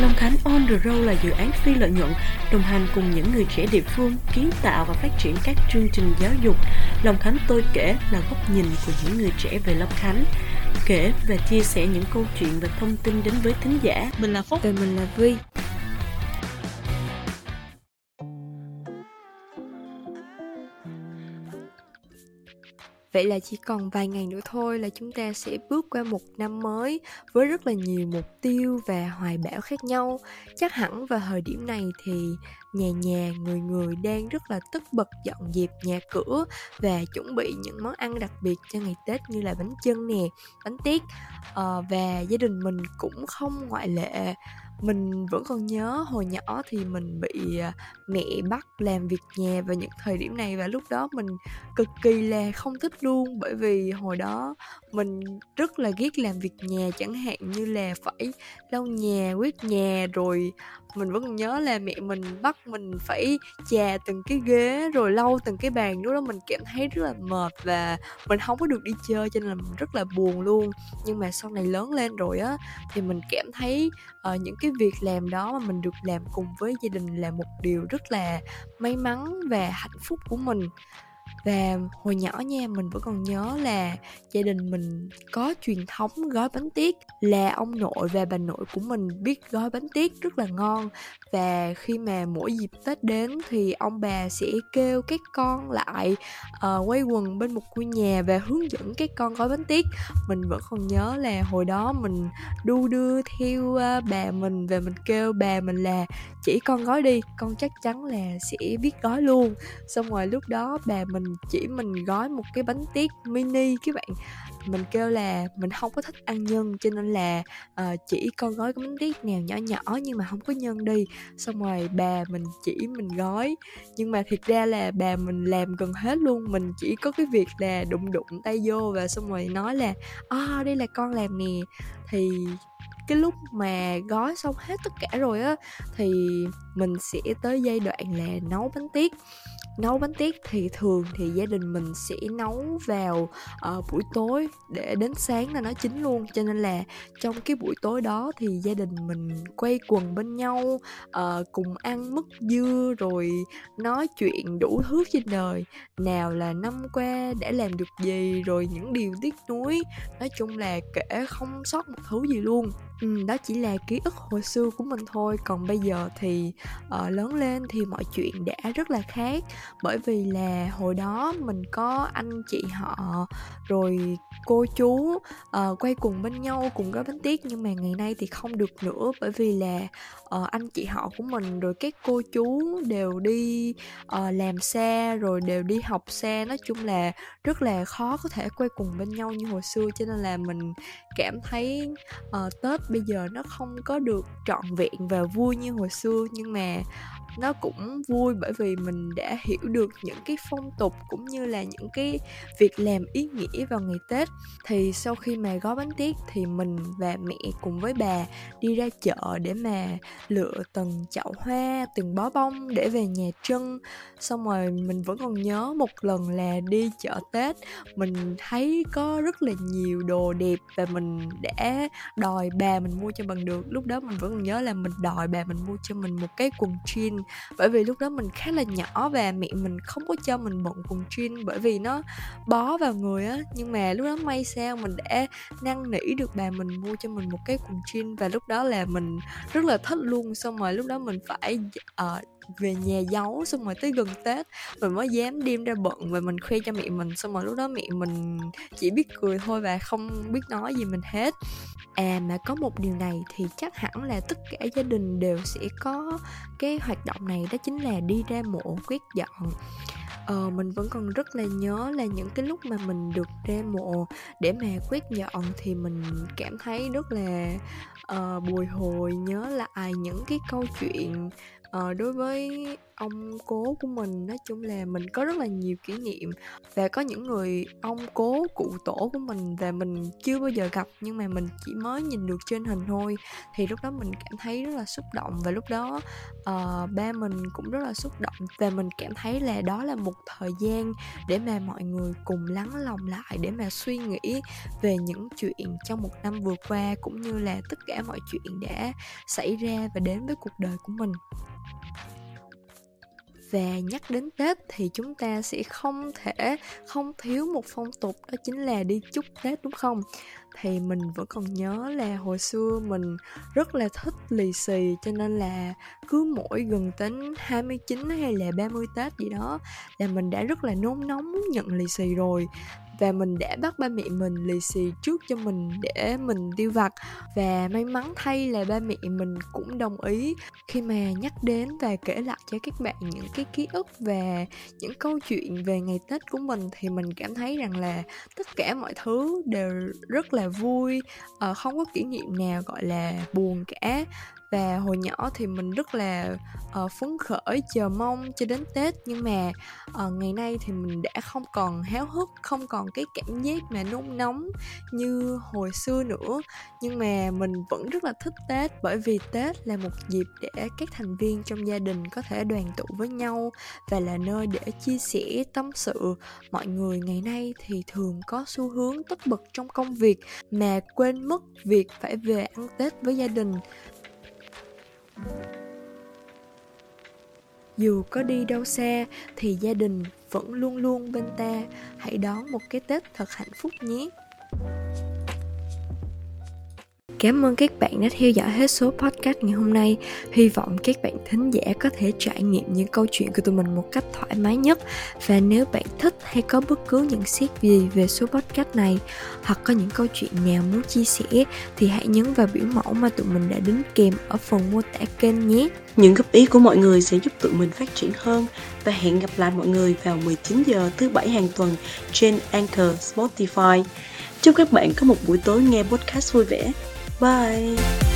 Long Khánh On The Road là dự án phi lợi nhuận đồng hành cùng những người trẻ địa phương kiến tạo và phát triển các chương trình giáo dục. Long Khánh tôi kể là góc nhìn của những người trẻ về Long Khánh kể và chia sẻ những câu chuyện và thông tin đến với thính giả. Mình là Phúc Và mình là Vi Vậy là chỉ còn vài ngày nữa thôi là chúng ta sẽ bước qua một năm mới với rất là nhiều mục tiêu và hoài bão khác nhau. Chắc hẳn vào thời điểm này thì nhà nhà người người đang rất là tất bật dọn dẹp nhà cửa và chuẩn bị những món ăn đặc biệt cho ngày Tết như là bánh chưng nè, bánh tét à, và gia đình mình cũng không ngoại lệ mình vẫn còn nhớ hồi nhỏ thì mình bị à, mẹ bắt làm việc nhà vào những thời điểm này và lúc đó mình cực kỳ là không thích luôn. Bởi vì hồi đó mình rất là ghét làm việc nhà chẳng hạn như là phải lau nhà quét nhà rồi mình vẫn còn nhớ là mẹ mình bắt mình phải chà từng cái ghế rồi lau từng cái bàn. Lúc đó mình cảm thấy rất là mệt và mình không có được đi chơi cho nên là mình rất là buồn luôn. Nhưng mà sau này lớn lên rồi á thì mình cảm thấy uh, những cái việc làm đó mà mình được làm cùng với gia đình là một điều rất là may mắn và hạnh phúc của mình và hồi nhỏ nha mình vẫn còn nhớ là gia đình mình có truyền thống gói bánh tiết là ông nội và bà nội của mình biết gói bánh tiết rất là ngon. Và khi mà mỗi dịp tết đến thì ông bà sẽ kêu các con lại ờ, uh, quay quần bên một ngôi nhà và hướng dẫn các con gói bánh tiết. Mình vẫn còn nhớ là hồi đó mình đu đưa theo uh, bà mình và mình kêu bà mình là chỉ con gói đi con chắc chắn là sẽ biết gói luôn. Xong rồi lúc đó bà mình mình chỉ mình gói một cái bánh tiết mini các bạn. Mình kêu là mình không có thích ăn nhân cho nên là uh, chỉ con gói cái bánh tiết nào nhỏ nhỏ nhưng mà không có nhân đi. Xong rồi bà mình chỉ mình gói. Nhưng mà thiệt ra là bà mình làm gần hết luôn. Mình chỉ có cái việc là đụng đụng tay vô và xong rồi nói là à đây là con làm nè. Thì cái lúc mà gói xong hết tất cả rồi á thì mình sẽ tới giai đoạn là nấu bánh tiết nấu bánh tiết thì thường thì gia đình mình sẽ nấu vào uh, buổi tối để đến sáng là nó chín luôn. Cho nên là trong cái buổi tối đó thì gia đình mình quay quần bên nhau uh, cùng ăn mứt dưa rồi nói chuyện đủ thứ trên đời. Nào là năm qua đã làm được gì rồi những điều tiếc nuối. Nói chung là kể không sót một thứ gì luôn. Ừ, đó chỉ là ký ức hồi xưa của mình thôi. Còn bây giờ thì uh, lớn lên thì mọi chuyện đã rất là khác bởi vì là hồi đó mình có anh chị họ rồi cô chú uh, quay cùng bên nhau cùng gói bánh tiết nhưng mà ngày nay thì không được nữa bởi vì là uh, anh chị họ của mình rồi các cô chú đều đi uh, làm xe rồi đều đi học xe nói chung là rất là khó có thể quay cùng bên nhau như hồi xưa. Cho nên là mình cảm thấy uh, tết bây giờ nó không có được trọn vẹn và vui như hồi xưa. Nhưng mà nó cũng vui bởi vì mình đã hiểu được những cái phong tục cũng như là những cái việc làm ý nghĩa vào ngày Tết. Thì sau khi mà gói bánh tiết thì mình và mẹ cùng với bà đi ra chợ để mà lựa từng chậu hoa, từng bó bông để về nhà trưng. Xong rồi mình vẫn còn nhớ một lần là đi chợ Tết, mình thấy có rất là nhiều đồ đẹp và mình đã đòi bà mình mua cho bằng được. Lúc đó mình vẫn còn nhớ là mình đòi bà mình mua cho mình một cái quần jean bởi vì lúc đó mình khá là nhỏ và mẹ mình không có cho mình bận quần jean bởi vì nó bó vào người á. Nhưng mà lúc đó may sao mình đã năn nỉ được bà mình mua cho mình một cái quần jean và lúc đó là mình rất là thích luôn. Xong rồi lúc đó mình phải uh, về nhà giấu xong rồi tới gần tết mình mới dám đem ra bận và mình khoe cho mẹ mình. Xong rồi lúc đó mẹ mình chỉ biết cười thôi và không biết nói gì mình hết à mà có một điều này thì chắc hẳn là tất cả gia đình đều sẽ có cái hoạt động này đó chính là đi ra mộ quét dọn. Ờ, mình vẫn còn rất là nhớ là những cái lúc mà mình được ra mộ để mà quét dọn thì mình cảm thấy rất là uh, bồi hồi nhớ lại những cái câu chuyện uh, đối với ông cố của mình nói chung là mình có rất là nhiều kỷ niệm và có những người ông cố cụ tổ của mình và mình chưa bao giờ gặp nhưng mà mình chỉ mới nhìn được trên hình thôi. Thì lúc đó mình cảm thấy rất là xúc động và lúc đó uh, ba mình cũng rất là xúc động và mình cảm thấy là đó là một thời gian để mà mọi người cùng lắng lòng lại để mà suy nghĩ về những chuyện trong một năm vừa qua cũng như là tất cả mọi chuyện đã xảy ra và đến với cuộc đời của mình và nhắc đến Tết thì chúng ta sẽ không thể không thiếu một phong tục, đó chính là đi chúc Tết, đúng không? Thì mình vẫn còn nhớ là hồi xưa mình rất là thích lì xì, cho nên là cứ mỗi gần đến 29 hay là 30 Tết gì đó là mình đã rất là nôn nóng muốn nhận lì xì rồi và mình đã bắt ba mẹ mình lì xì trước cho mình để mình tiêu vặt. Và may mắn thay là ba mẹ mình cũng đồng ý khi mà nhắc đến và kể lại cho các bạn những cái ký ức và những câu chuyện về ngày Tết của mình thì mình cảm thấy rằng là tất cả mọi thứ đều rất là vui. Ờ, không có kỷ niệm nào, gọi là, buồn cả và hồi nhỏ thì mình rất là uh, phấn khởi chờ mong cho đến tết. Nhưng mà uh, ngày nay thì mình đã không còn háo hức không còn cái cảm giác mà nôn nóng như hồi xưa nữa. Nhưng mà mình vẫn rất là thích tết bởi vì tết là một dịp để các thành viên trong gia đình có thể đoàn tụ với nhau và là nơi để chia sẻ tâm sự. Mọi người ngày nay thì thường có xu hướng tất bật trong công việc mà quên mất việc phải về ăn tết với gia đình dù có đi đâu xa, thì gia đình vẫn luôn luôn bên ta. Hãy đón một cái tết thật hạnh phúc nhé. Cảm ơn các bạn đã theo dõi hết số podcast ngày hôm nay. Hy vọng các bạn thính giả có thể trải nghiệm những câu chuyện của tụi mình một cách thoải mái nhất. Và nếu bạn thích hay có bất cứ nhận xét gì về số podcast này, hoặc có những câu chuyện nào muốn chia sẻ, thì hãy nhấn vào biểu mẫu mà tụi mình đã đính kèm ở phần mô tả kênh nhé. Những góp ý của mọi người sẽ giúp tụi mình phát triển hơn và hẹn gặp lại mọi người vào 19 giờ thứ bảy hàng tuần trên Anchor, Spotify. Chúc các bạn có một buổi tối nghe podcast vui vẻ. Bye.